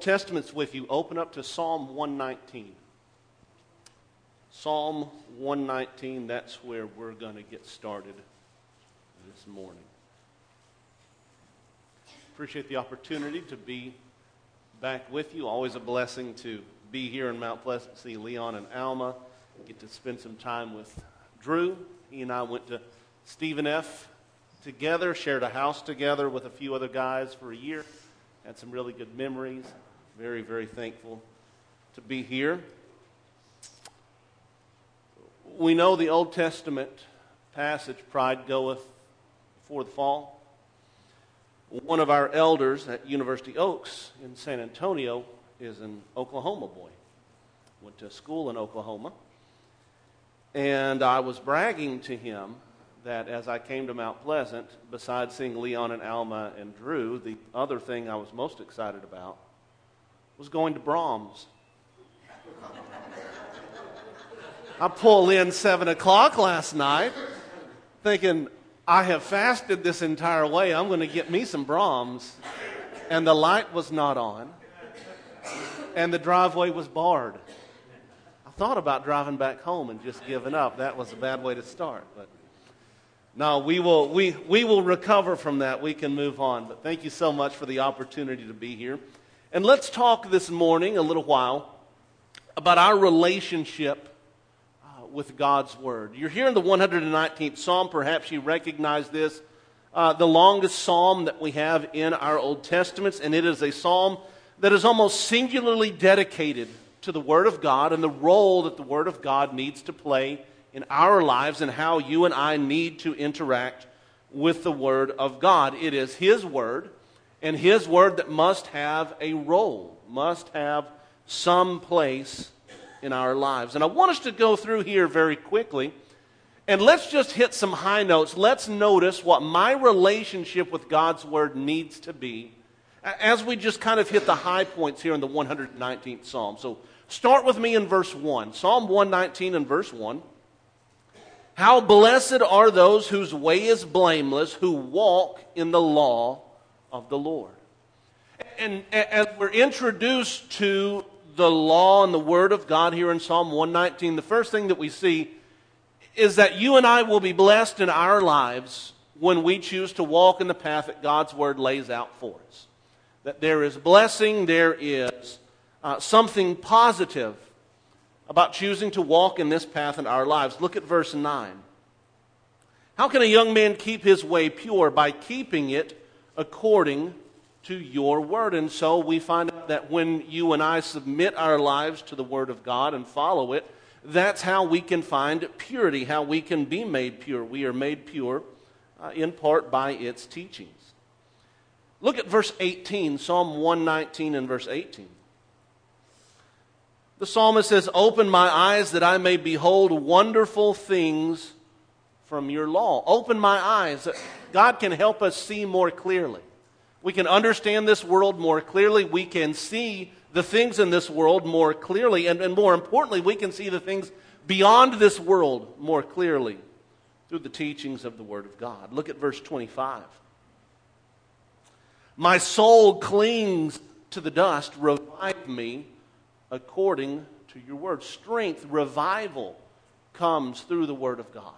Testaments with you, open up to Psalm 119. Psalm 119, that's where we're going to get started this morning. Appreciate the opportunity to be back with you. Always a blessing to be here in Mount Pleasant, see Leon and Alma, get to spend some time with Drew. He and I went to Stephen F. together, shared a house together with a few other guys for a year. Had some really good memories. Very, very thankful to be here we know the Old Testament passage, pride goeth before the fall. One of our elders at University Oaks in San Antonio is an Oklahoma boy. Went to school in Oklahoma. And I was bragging to him that as I came to Mount Pleasant, besides seeing Leon and Alma and Drew, the other thing I was most excited about was going to Braum's. I pull in 7 o'clock last night thinking, I have fasted this entire way. I'm going to get me some Braum's. And the light was not on. And the driveway was barred. I thought about driving back home and just giving up. That was a bad way to start. But no, we will, we, we will recover from that. We can move on. But thank you so much for the opportunity to be here. And let's talk this morning a little while about our relationship with God's Word. You're here in the 119th Psalm. Perhaps you recognize this. Uh, the longest psalm that we have in our Old Testaments, and it is a psalm that is almost singularly dedicated to the Word of God and the role that the Word of God needs to play in our lives and how you and I need to interact with the Word of God. It is His Word, and His Word that must have a role, must have some place in our lives. And I want us to go through here very quickly. And let's just hit some high notes. Let's notice what my relationship with God's Word needs to be as we just kind of hit the high points here in the 119th Psalm. So start with me in verse 1. Psalm 119 and verse 1. How blessed are those whose way is blameless, who walk in the law of the Lord. And as we're introduced to the law and the word of God here in Psalm 119, the first thing that we see is that you and I will be blessed in our lives when we choose to walk in the path that God's word lays out for us. That there is blessing, there is uh, something positive about choosing to walk in this path in our lives. Look at verse 9. How can a young man keep his way pure? By keeping it according to your word. And so we find out that when you and I submit our lives to the word of God and follow it, that's how we can find purity, how we can be made pure. We are made pure uh, in part by its teachings. Look at verse 18, Psalm 119 and verse 18. The psalmist says, Open my eyes that I may behold wonderful things from your law. Open my eyes. God can help us see more clearly. We can understand this world more clearly. We can see the things in this world more clearly. And, and more importantly, we can see the things beyond this world more clearly through the teachings of the Word of God. Look at verse 25. My soul clings to the dust. Revive me according to your word. Strength, revival comes through the Word of God.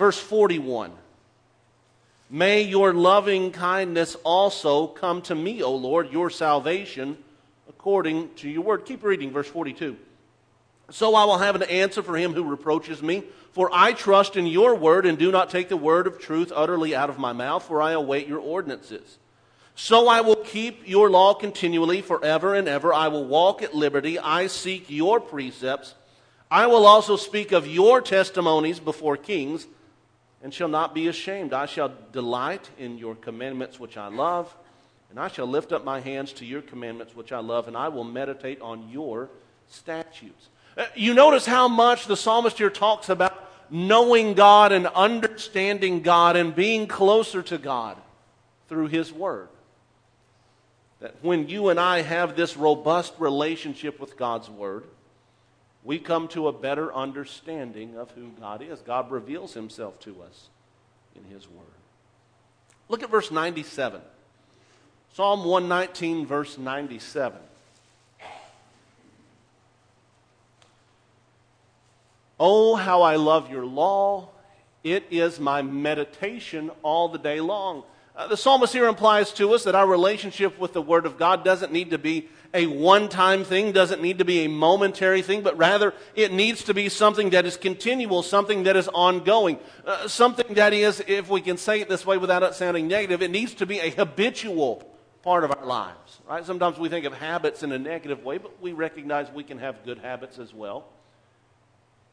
Verse 41. May your loving kindness also come to me, O Lord, your salvation, according to your word. Keep reading, verse 42. So I will have an answer for him who reproaches me, for I trust in your word and do not take the word of truth utterly out of my mouth, for I await your ordinances. So I will keep your law continually forever and ever. I will walk at liberty. I seek your precepts. I will also speak of your testimonies before kings and shall not be ashamed. I shall delight in your commandments which I love, and I shall lift up my hands to your commandments which I love, and I will meditate on your statutes. Uh, you notice how much the psalmist here talks about knowing God and understanding God and being closer to God through His Word. That when you and I have this robust relationship with God's Word, we come to a better understanding of who God is. God reveals himself to us in his word. Look at verse 97. Psalm 119, verse 97. Oh, how I love your law. It is my meditation all the day long. Uh, the psalmist here implies to us that our relationship with the Word of God doesn't need to be a one time thing, doesn't need to be a momentary thing, but rather it needs to be something that is continual, something that is ongoing, uh, something that is, if we can say it this way without it sounding negative, it needs to be a habitual part of our lives. Right? Sometimes we think of habits in a negative way, but we recognize we can have good habits as well.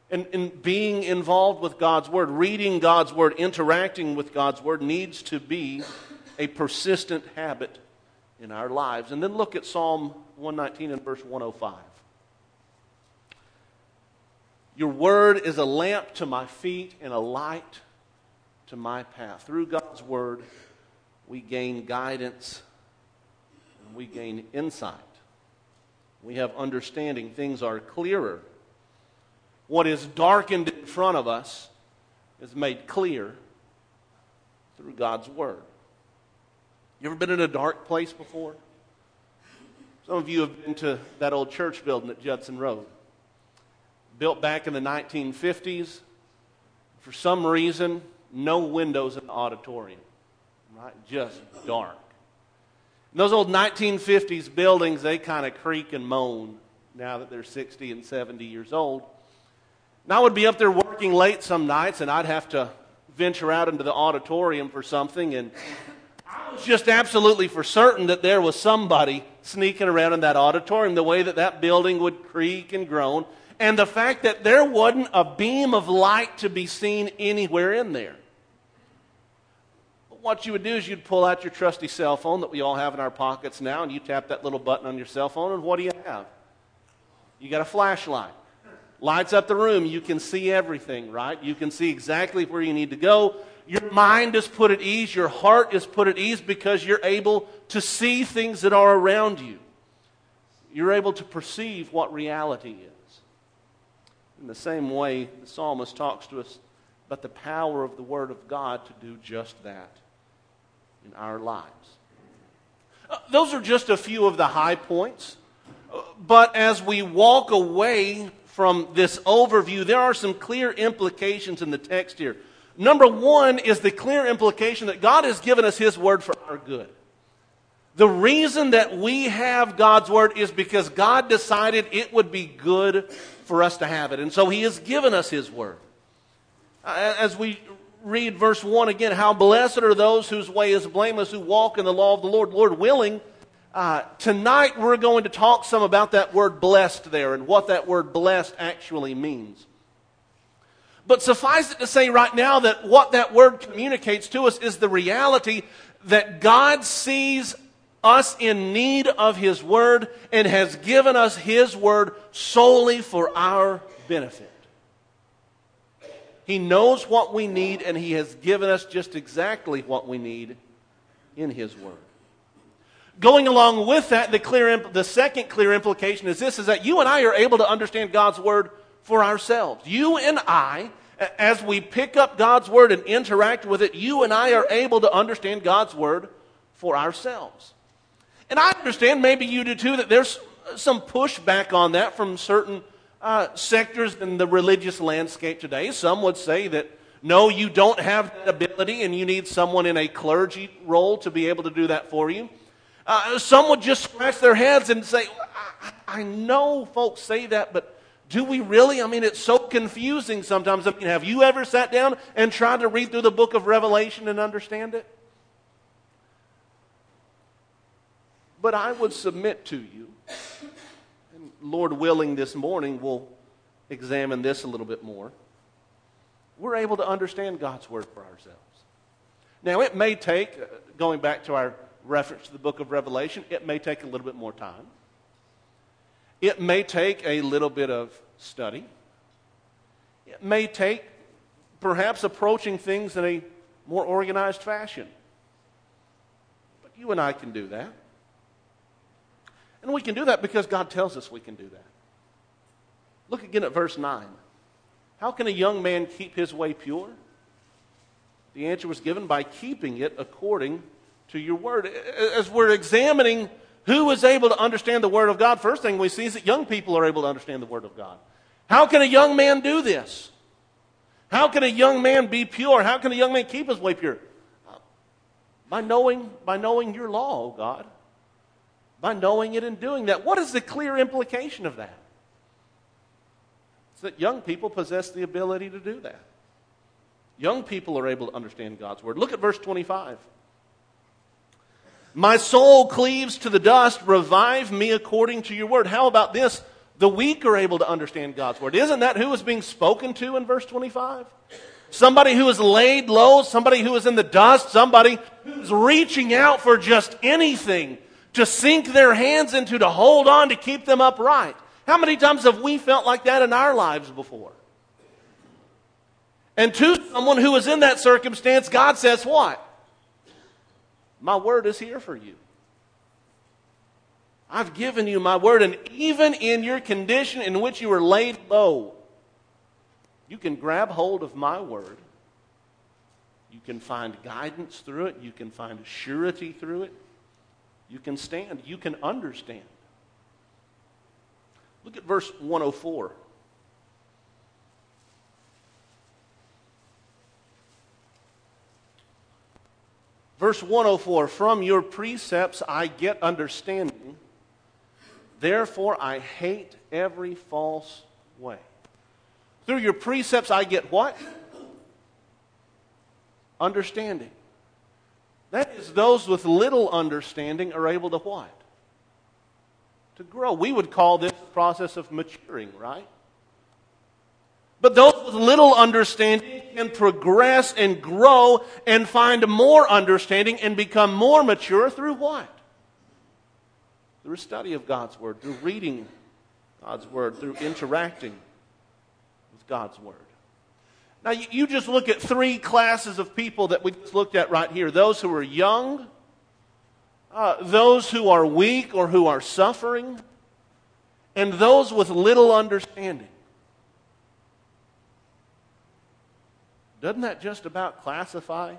And, and being involved with God's Word, reading God's Word, interacting with God's Word needs to be a persistent habit in our lives. And then look at Psalm 119 and verse 105. Your Word is a lamp to my feet and a light to my path. Through God's Word, we gain guidance and we gain insight. We have understanding. Things are clearer what is darkened in front of us is made clear through God's Word. You ever been in a dark place before? Some of you have been to that old church building at Judson Road. Built back in the 1950s. For some reason, no windows in the auditorium. Right? Just dark. And those old 1950s buildings, they kind of creak and moan now that they're 60 and 70 years old. And I would be up there working late some nights, and I'd have to venture out into the auditorium for something, and just absolutely for certain that there was somebody sneaking around in that auditorium, the way that that building would creak and groan, and the fact that there wasn't a beam of light to be seen anywhere in there. What you would do is you'd pull out your trusty cell phone that we all have in our pockets now, and you tap that little button on your cell phone, and what do you have? You got a flashlight lights up the room. You can see everything, right? You can see exactly where you need to go. Your mind is put at ease. Your heart is put at ease because you're able to see things that are around you. You're able to perceive what reality is. In the same way, the psalmist talks to us about the power of the Word of God to do just that in our lives. Uh, those are just a few of the high points. Uh, but as we walk away from this overview, there are some clear implications in the text here. Number one is the clear implication that God has given us His Word for our good. The reason that we have God's Word is because God decided it would be good for us to have it. And so He has given us His Word. As we read verse 1 again, how blessed are those whose way is blameless, who walk in the law of the Lord. Lord willing, uh, tonight we're going to talk some about that word blessed there and what that word blessed actually means. But suffice it to say right now that what that word communicates to us is the reality that God sees us in need of His Word and has given us His Word solely for our benefit. He knows what we need and He has given us just exactly what we need in His Word. Going along with that, the, clear, the second clear implication is this, is that you and I are able to understand God's Word for ourselves. You and I, as we pick up God's Word and interact with it, you and I are able to understand God's Word for ourselves. And I understand, maybe you do too, that there's some pushback on that from certain uh, sectors in the religious landscape today. Some would say that no, you don't have that ability and you need someone in a clergy role to be able to do that for you. Uh, some would just scratch their heads and say, I, I know folks say that, but do we really? I mean, it's so confusing sometimes. I mean, have you ever sat down and tried to read through the book of Revelation and understand it? But I would submit to you, and Lord willing, this morning we'll examine this a little bit more. We're able to understand God's Word for ourselves. Now, it may take, uh, going back to our reference to the book of Revelation, it may take a little bit more time. It may take a little bit of study. It may take perhaps approaching things in a more organized fashion. But you and I can do that. And we can do that because God tells us we can do that. Look again at verse 9. How can a young man keep his way pure? The answer was given by keeping it according to your word. As we're examining who is able to understand the word of God, first thing we see is that young people are able to understand the word of God. How can a young man do this? How can a young man be pure? How can a young man keep his way pure? By knowing, by knowing your law, oh God. By knowing it and doing that. What is the clear implication of that? It's that young people possess the ability to do that. Young people are able to understand God's word. Look at verse 25. My soul cleaves to the dust. Revive me according to your word. How about this? The weak are able to understand God's word. Isn't that who is being spoken to in verse 25? Somebody who is laid low, somebody who is in the dust, somebody who's reaching out for just anything to sink their hands into, to hold on, to keep them upright. How many times have we felt like that in our lives before? And to someone who is in that circumstance, God says, What? My word is here for you. I've given you my word, and even in your condition in which you are laid low, you can grab hold of my word. You can find guidance through it. You can find surety through it. You can stand. You can understand. Look at verse 104. Verse 104 From your precepts I get understanding, therefore I hate every false way. Through your precepts I get what? Understanding. That is, those with little understanding are able to what? To grow. We would call this process of maturing, right? But those with little understanding can progress and grow and find more understanding and become more mature through what? Through study of God's Word, through reading God's Word, through interacting with God's Word. Now, you just look at three classes of people that we just looked at right here those who are young, uh, those who are weak or who are suffering, and those with little understanding. Doesn't that just about classify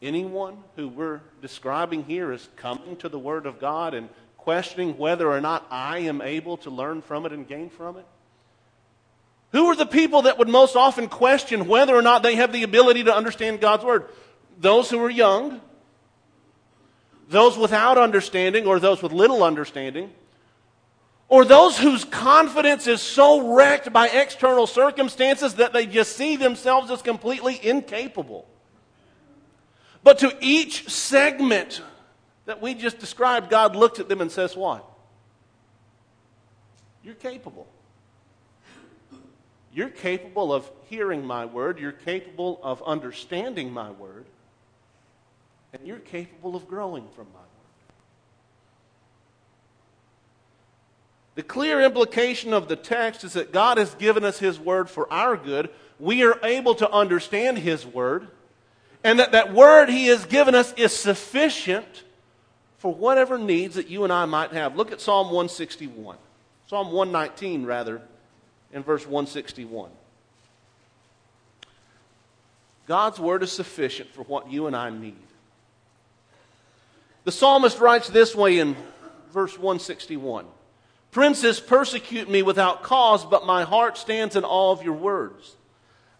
anyone who we're describing here as coming to the Word of God and questioning whether or not I am able to learn from it and gain from it? Who are the people that would most often question whether or not they have the ability to understand God's Word? Those who are young, those without understanding, or those with little understanding, or those whose confidence is so wrecked by external circumstances that they just see themselves as completely incapable. But to each segment that we just described, God looks at them and says, What? You're capable. You're capable of hearing my word, you're capable of understanding my word, and you're capable of growing from my word. The clear implication of the text is that God has given us His Word for our good. We are able to understand His Word, and that that Word He has given us is sufficient for whatever needs that you and I might have. Look at Psalm 161. Psalm 119, rather, in verse 161. God's Word is sufficient for what you and I need. The psalmist writes this way in verse 161. Princes persecute me without cause, but my heart stands in awe of your words.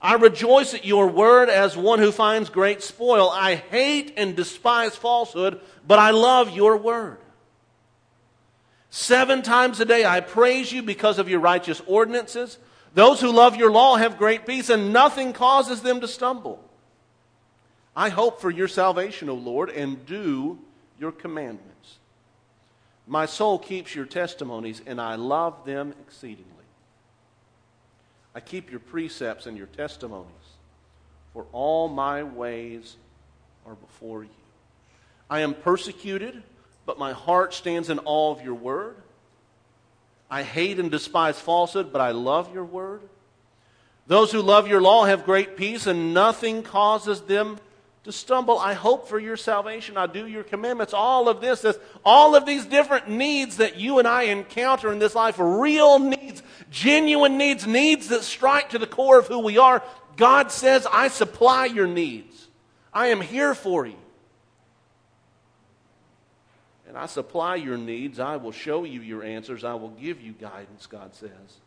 I rejoice at your word as one who finds great spoil. I hate and despise falsehood, but I love your word. Seven times a day I praise you because of your righteous ordinances. Those who love your law have great peace, and nothing causes them to stumble. I hope for your salvation, O Lord, and do your commandments. My soul keeps your testimonies, and I love them exceedingly. I keep your precepts and your testimonies, for all my ways are before you. I am persecuted, but my heart stands in awe of your word. I hate and despise falsehood, but I love your word. Those who love your law have great peace, and nothing causes them to stumble. I hope for your salvation. I do your commandments. All of this, this, all of these different needs that you and I encounter in this life, real needs, genuine needs, needs that strike to the core of who we are. God says, I supply your needs. I am here for you. and I supply your needs. I will show you your answers. I will give you guidance, God says,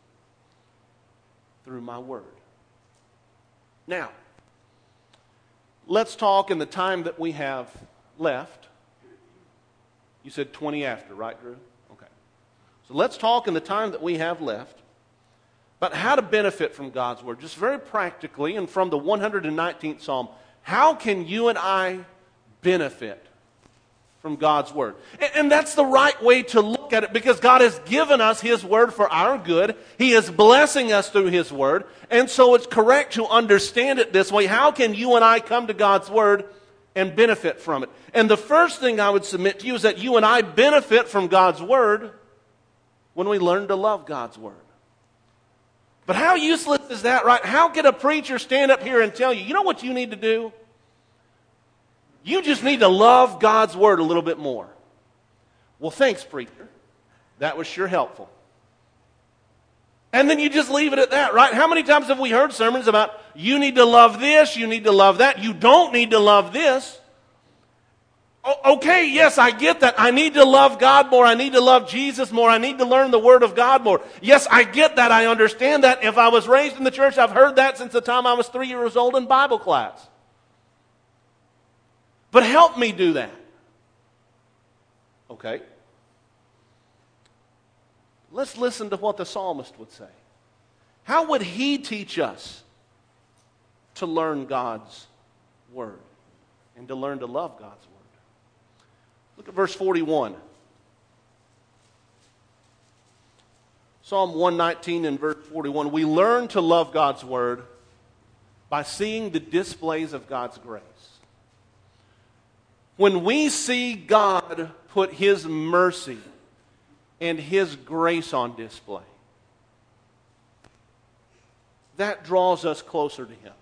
through my word. Now, let's talk in the time that we have left. You said 20 after, right, Drew? Okay. So let's talk in the time that we have left about how to benefit from God's Word. Just very practically, and from the 119th Psalm, how can you and I benefit from God's Word? And, and, that's the right way to look at it because God has given us His Word for our good. He is blessing us through His Word. And so it's correct to understand it this way. How can you and I come to God's Word and benefit from it? And the first thing I would submit to you is that you and I benefit from God's Word when we learn to love God's Word. But how useless is that, right? How can a preacher stand up here and tell you, you know what you need to do? You just need to love God's word a little bit more. Well, thanks, preacher. That was sure helpful. And then you just leave it at that, right? How many times have we heard sermons about you need to love this, you need to love that, you don't need to love this? okay, yes, I get that. I need to love God more. I need to love Jesus more. I need to learn the Word of God more. Yes, I get that. I understand that. If I was raised in the church, I've heard that since the time I was three years old in Bible class. But help me do that. Okay. Let's listen to what the psalmist would say. How would he teach us to learn God's Word and to learn to love God's Word? Look at verse 41. Psalm 119 and verse 41. We learn to love God's word by seeing the displays of God's grace. When we see God put His mercy and His grace on display, that draws us closer to Him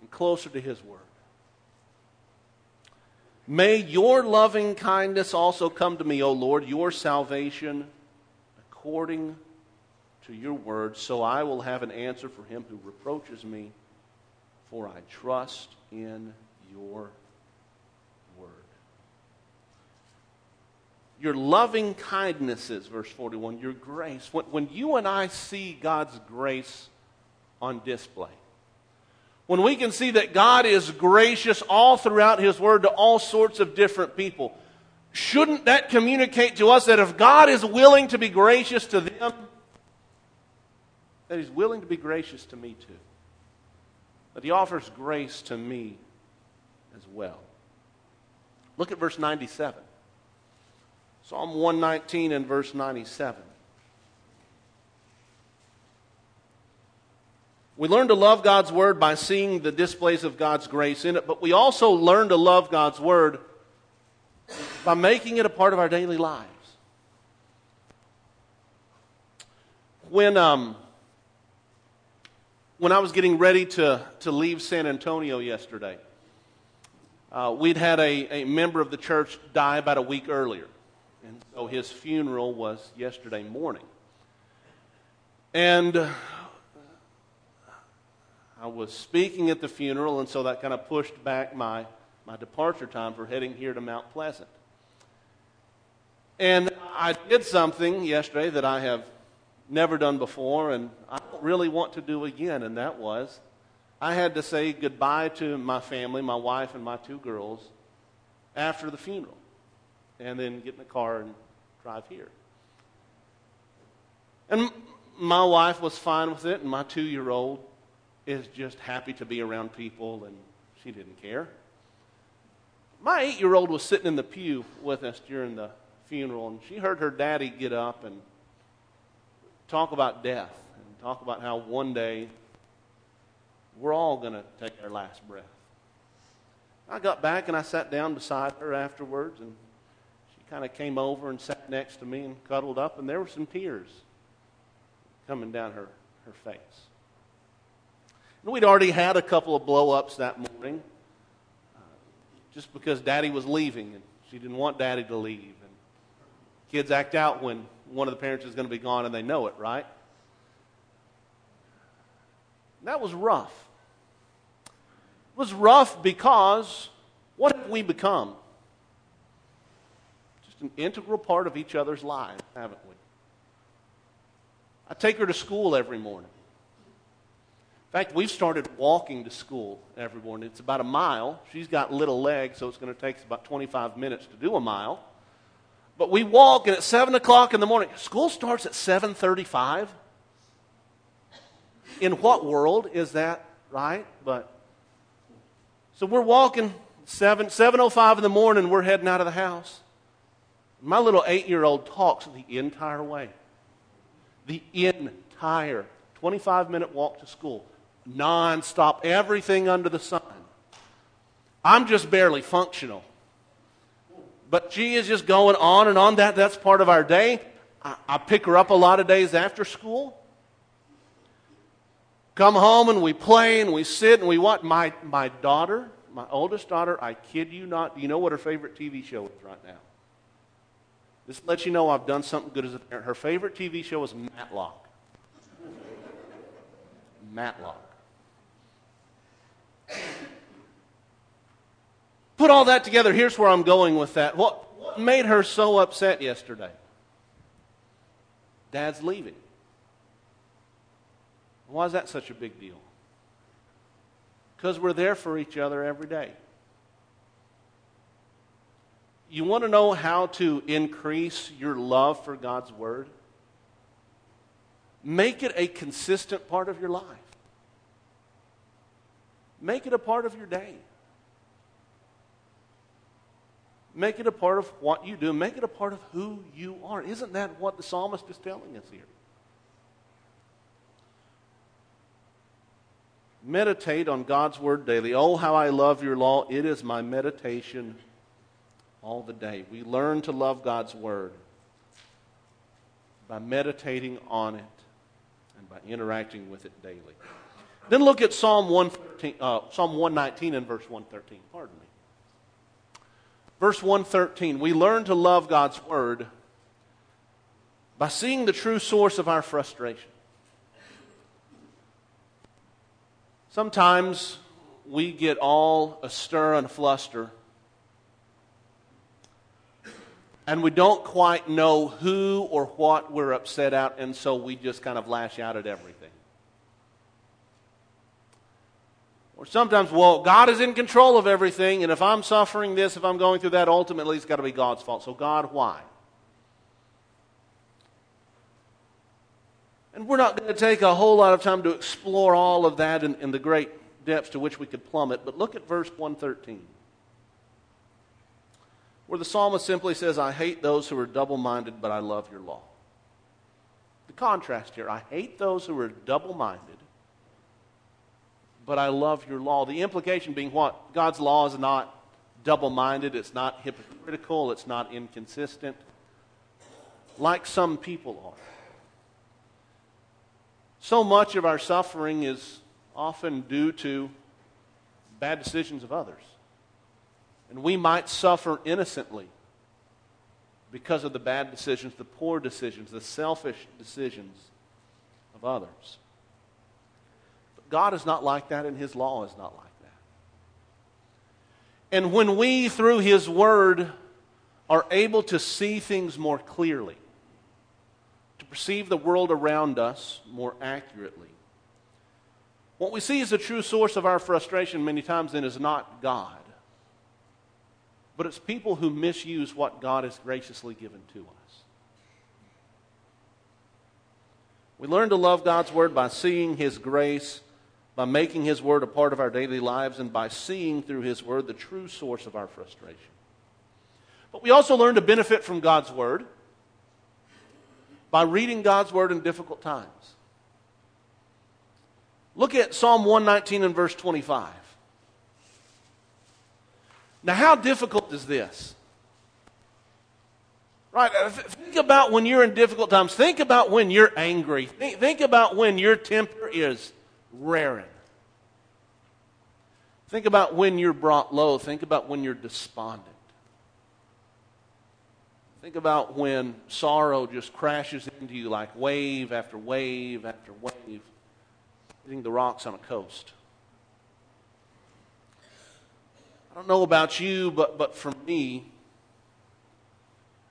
and closer to His Word. May your loving kindness also come to me, O Lord, your salvation according to your word, so I will have an answer for him who reproaches me, for I trust in your word. Your loving kindnesses, verse 41, your grace. When, when you and I see God's grace on display, when we can see that God is gracious all throughout His Word to all sorts of different people, shouldn't that communicate to us that if God is willing to be gracious to them, that He's willing to be gracious to me too? That He offers grace to me as well. Look at verse 97. Psalm 119 and verse 97. We learn to love God's Word by seeing the displays of God's grace in it, but we also learn to love God's Word by making it a part of our daily lives. When, um, when I was getting ready to, to leave San Antonio yesterday, uh, we'd had a, a member of the church die about a week earlier. And so his funeral was yesterday morning. And I was speaking at the funeral, and so that kind of pushed back my, my departure time for heading here to Mount Pleasant. And I did something yesterday that I have never done before, and I don't really want to do again, and that was I had to say goodbye to my family, my wife, and my two girls after the funeral, and then get in the car and drive here. And my wife was fine with it, and my two year old is just happy to be around people, and she didn't care. My eight year old was sitting in the pew with us during the funeral, and she heard her daddy get up and talk about death and talk about how one day we're all going to take our last breath. I got back and I sat down beside her afterwards, and kind of came over and sat next to me and cuddled up, and there were some tears coming down her, her face. And we'd already had a couple of blow ups that morning uh, just because daddy was leaving and she didn't want daddy to leave. And kids act out when one of the parents is going to be gone and they know it, right? That was rough. It was rough because what have we become? Just an integral part of each other's lives, haven't we? I take her to school every morning. In fact, we've started walking to school every morning. It's about a mile. She's got little legs, so it's going to take us about 25 minutes to do a mile. But we walk, and at 7 o'clock in the morning, school starts at 7.35. In what world is that, right? But So we're walking 7, 7.05 in the morning, we're heading out of the house. My little eight-year-old talks the entire way. The entire 25-minute walk to school. Non-stop, everything under the sun. I'm just barely functional. But she is just going on and on. That, that's part of our day. I, I pick her up a lot of days after school. Come home and we play and we sit and we watch. My, my daughter, my oldest daughter, I kid you not, do you know what her favorite TV show is right now? This lets you know I've done something good as a parent. Her favorite TV show is Matlock. Matlock. Put all that together. Here's where I'm going with that. What, what made her so upset yesterday? Dad's leaving. Why is that such a big deal? Because we're there for each other every day. You want to know how to increase your love for God's Word? Make it a consistent part of your life. Make it a part of your day. Make it a part of what you do. Make it a part of who you are. Isn't that what the psalmist is telling us here? Meditate on God's word daily. Oh, how I love your law. It is my meditation all the day. We learn to love God's word by meditating on it and by interacting with it daily. Then look at Psalm, 113, uh, Psalm 119 and verse 113. Pardon me. Verse 113 We learn to love God's word by seeing the true source of our frustration. Sometimes we get all astir and fluster, and we don't quite know who or what we're upset at, and so we just kind of lash out at everything. Or sometimes, well, God is in control of everything, and if I'm suffering this, if I'm going through that, ultimately it's got to be God's fault. So, God, why? And we're not going to take a whole lot of time to explore all of that in, in the great depths to which we could plummet, but look at verse 113, where the psalmist simply says, I hate those who are double minded, but I love your law. The contrast here I hate those who are double minded but I love your law. The implication being what? God's law is not double minded, it's not hypocritical, it's not inconsistent, like some people are. So much of our suffering is often due to bad decisions of others. And we might suffer innocently because of the bad decisions, the poor decisions, the selfish decisions of others. But God is not like that, and His law is not like that. And when we, through His Word, are able to see things more clearly, to perceive the world around us more accurately, what we see as the true source of our frustration many times then is not God, but it's people who misuse what God has graciously given to us. We learn to love God's Word by seeing His grace by making His Word a part of our daily lives and by seeing through His Word the true source of our frustration. But we also learn to benefit from God's Word by reading God's Word in difficult times. Look at Psalm 119 and verse 25. Now, how difficult is this? Right? Uh, think about when you're in difficult times. Think about when you're angry. Think, think about when your temper is raring. Think about when you're brought low. Think about when you're despondent. Think about when sorrow just crashes into you like wave after wave after wave, hitting the rocks on a coast. I don't know about you, but, but for me,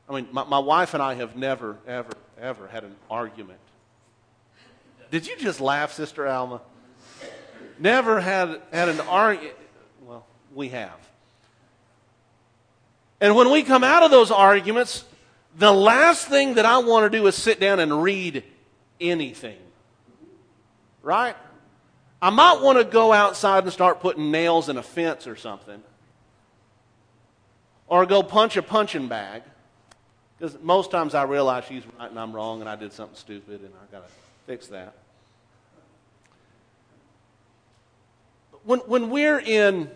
I mean, my, my wife and I have never, ever, ever had an argument. Did you just laugh, Sister Alma? Never had, had an argument. Well, we have. And when we come out of those arguments, the last thing that I want to do is sit down and read anything. Right? I might want to go outside and start putting nails in a fence or something. Or go punch a punching bag. Because most times I realize she's right and I'm wrong and I did something stupid and I've got to fix that. When, when we're in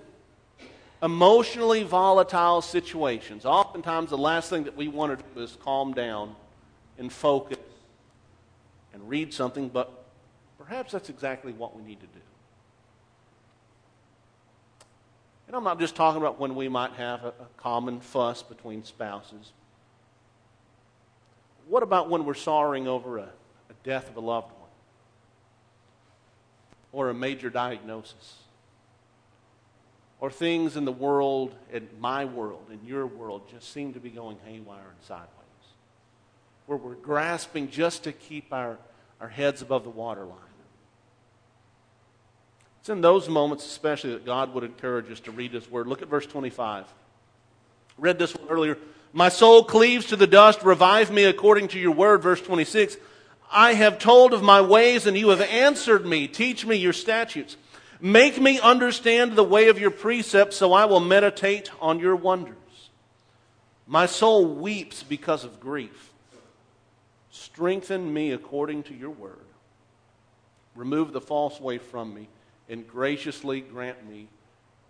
emotionally volatile situations, oftentimes the last thing that we want to do is calm down and focus and read something, but perhaps that's exactly what we need to do. And I'm not just talking about when we might have a, a common fuss between spouses. What about when we're sorrowing over a, a death of a loved one or a major diagnosis? or things in the world, in my world, in your world, just seem to be going haywire and sideways. Where we're grasping just to keep our, our heads above the waterline. It's in those moments, especially, that God would encourage us to read His Word. Look at verse 25. I read this one earlier. My soul cleaves to the dust. Revive me according to your word. Verse 26. I have told of my ways, and you have answered me. Teach me your statutes. Make me understand the way of your precepts so I will meditate on your wonders. My soul weeps because of grief. Strengthen me according to your word. Remove the false way from me and graciously grant me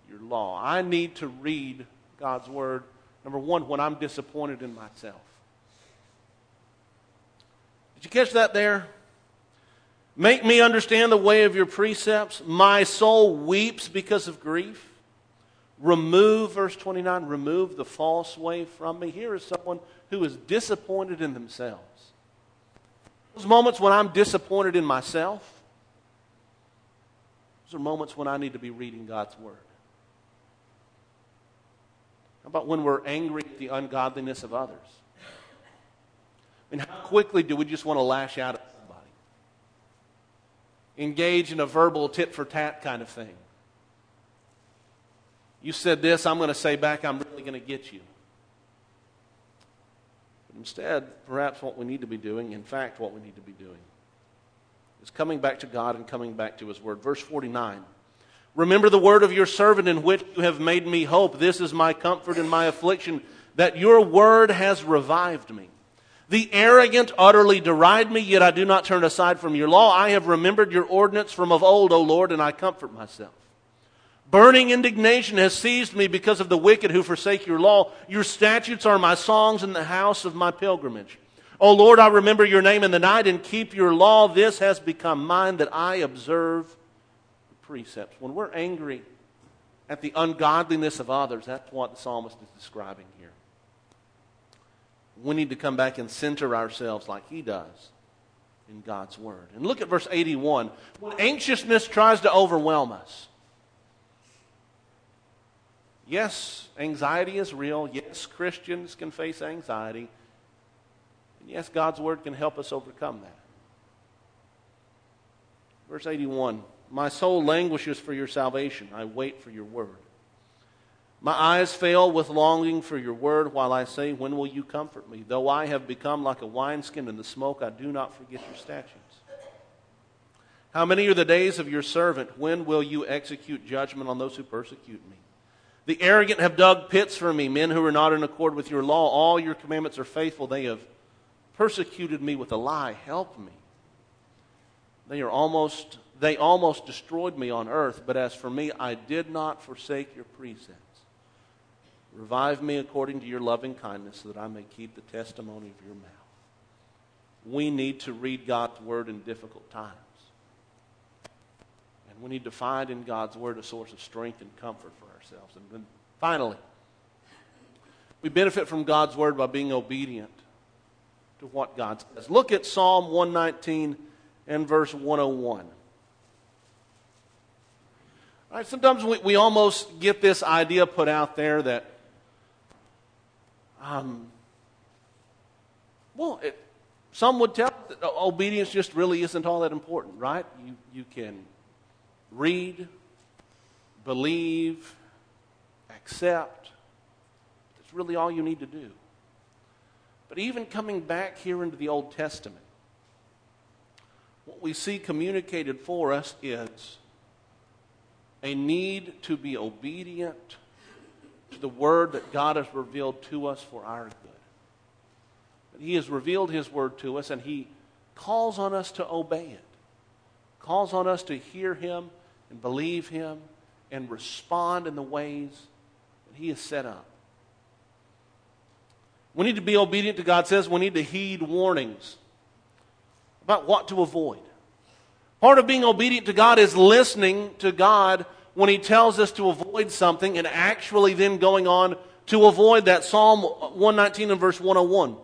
your law. I need to read God's word, number one, when I'm disappointed in myself. Did you catch that there? Make me understand the way of your precepts. My soul weeps because of grief. Remove, verse 29, remove the false way from me. Here is someone who is disappointed in themselves. Those moments when I'm disappointed in myself, those are moments when I need to be reading God's Word. How about when we're angry at the ungodliness of others? I mean, how quickly do we just want to lash out at somebody? engage in a verbal tit for tat kind of thing. You said this, I'm going to say back, I'm really going to get you. But instead, perhaps what we need to be doing, in fact, what we need to be doing, is coming back to God and coming back to His Word. Verse 49 Remember the word of your servant in which you have made me hope. This is my comfort in my affliction, that your word has revived me. The arrogant utterly deride me, yet I do not turn aside from your law. I have remembered your ordinance from of old, O Lord, and I comfort myself. Burning indignation has seized me because of the wicked who forsake your law. Your statutes are my songs in the house of my pilgrimage. O Lord, I remember your name in the night and keep your law. This has become mine that I observe the precepts. When we're angry at the ungodliness of others, that's what the psalmist is describing here we need to come back and center ourselves like he does in God's Word. And look at verse 81. When anxiousness tries to overwhelm us, yes, anxiety is real. Yes, Christians can face anxiety. And yes, God's Word can help us overcome that. Verse 81 My soul languishes for your salvation. I wait for your word. My eyes fail with longing for your word while I say, When will you comfort me? Though I have become like a wineskin in the smoke, I do not forget your statutes. How many are the days of your servant? When will you execute judgment on those who persecute me? The arrogant have dug pits for me, men who are not in accord with your law. All your commandments are faithful. They have persecuted me with a lie. Help me. They are almost they almost destroyed me on earth, but as for me, I did not forsake your precepts. Revive me according to your loving kindness so that I may keep the testimony of your mouth. We need to read God's word in difficult times. And we need to find in God's word a source of strength and comfort for ourselves. And then finally, we benefit from God's word by being obedient to what God says. Look at Psalm 119 and verse 101. All right, sometimes we, we almost get this idea put out there that um, well, Some would tell that obedience just really isn't all that important, right? You, you can read, believe, accept. That's really all you need to do. But even coming back here into the Old Testament, what we see communicated for us is a need to be obedient to the word that God has revealed to us for our good. He has revealed His word to us, and He calls on us to obey it, calls on us to hear Him and believe Him and respond in the ways that He has set up. We need to be obedient to God says we need to heed warnings about what to avoid. Part of being obedient to God is listening to God when He tells us to avoid something and actually then going on to avoid that. Psalm 119 and verse 101.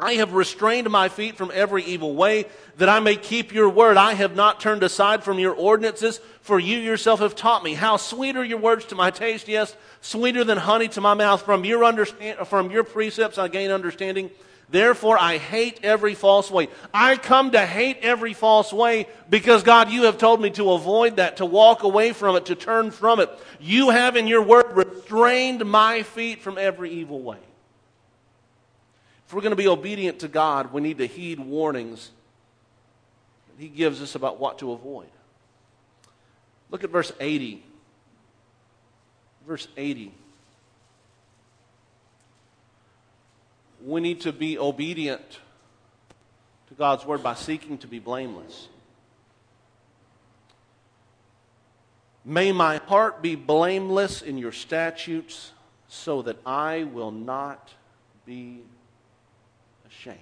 I have restrained my feet from every evil way, that I may keep your word. I have not turned aside from your ordinances, for you yourself have taught me. How sweet are your words to my taste, yes, sweeter than honey to my mouth. From your, understand, from your precepts I gain understanding. Therefore, I hate every false way. I come to hate every false way because, God, you have told me to avoid that, to walk away from it, to turn from it. You have in your word restrained my feet from every evil way. If we're going to be obedient to God, we need to heed warnings that He gives us about what to avoid. Look at verse 80. Verse 80. We need to be obedient to God's word by seeking to be blameless. May my heart be blameless in your statutes so that I will not be ashamed.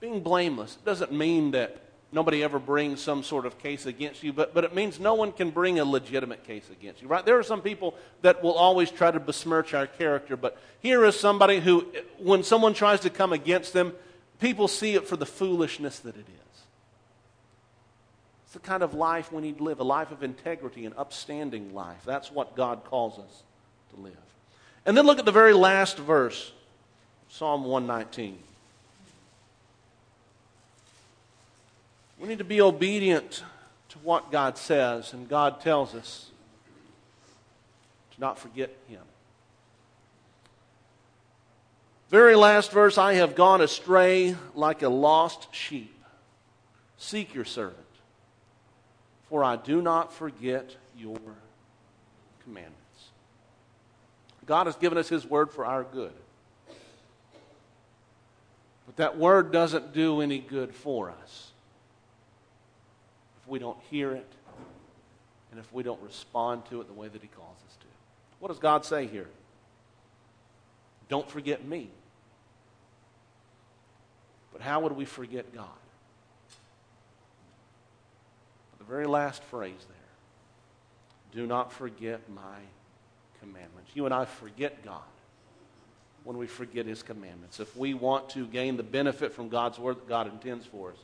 Being blameless doesn't mean that nobody ever brings some sort of case against you, but, but it means no one can bring a legitimate case against you, right? There are some people that will always try to besmirch our character, but here is somebody who, when someone tries to come against them, people see it for the foolishness that it is. It's the kind of life we need to live, a life of integrity, an upstanding life. That's what God calls us to live. And then look at the very last verse, Psalm 119. We need to be obedient to what God says, and God tells us to not forget Him. Very last verse I have gone astray like a lost sheep. Seek your servant, for I do not forget your commandments. God has given us His word for our good. But that word doesn't do any good for us if we don't hear it and if we don't respond to it the way that He calls us to. What does God say here? Don't forget me. But how would we forget God? The very last phrase there do not forget my commandments. You and I forget God when we forget His commandments. If we want to gain the benefit from God's word that God intends for us,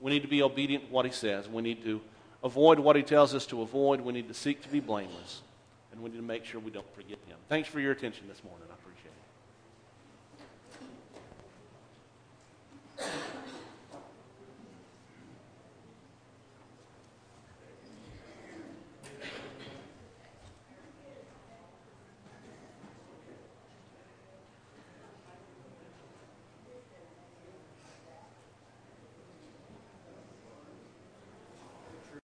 we need to be obedient to what he says. We need to avoid what he tells us to avoid. We need to seek to be blameless. And we need to make sure we don't forget him. Thanks for your attention this morning.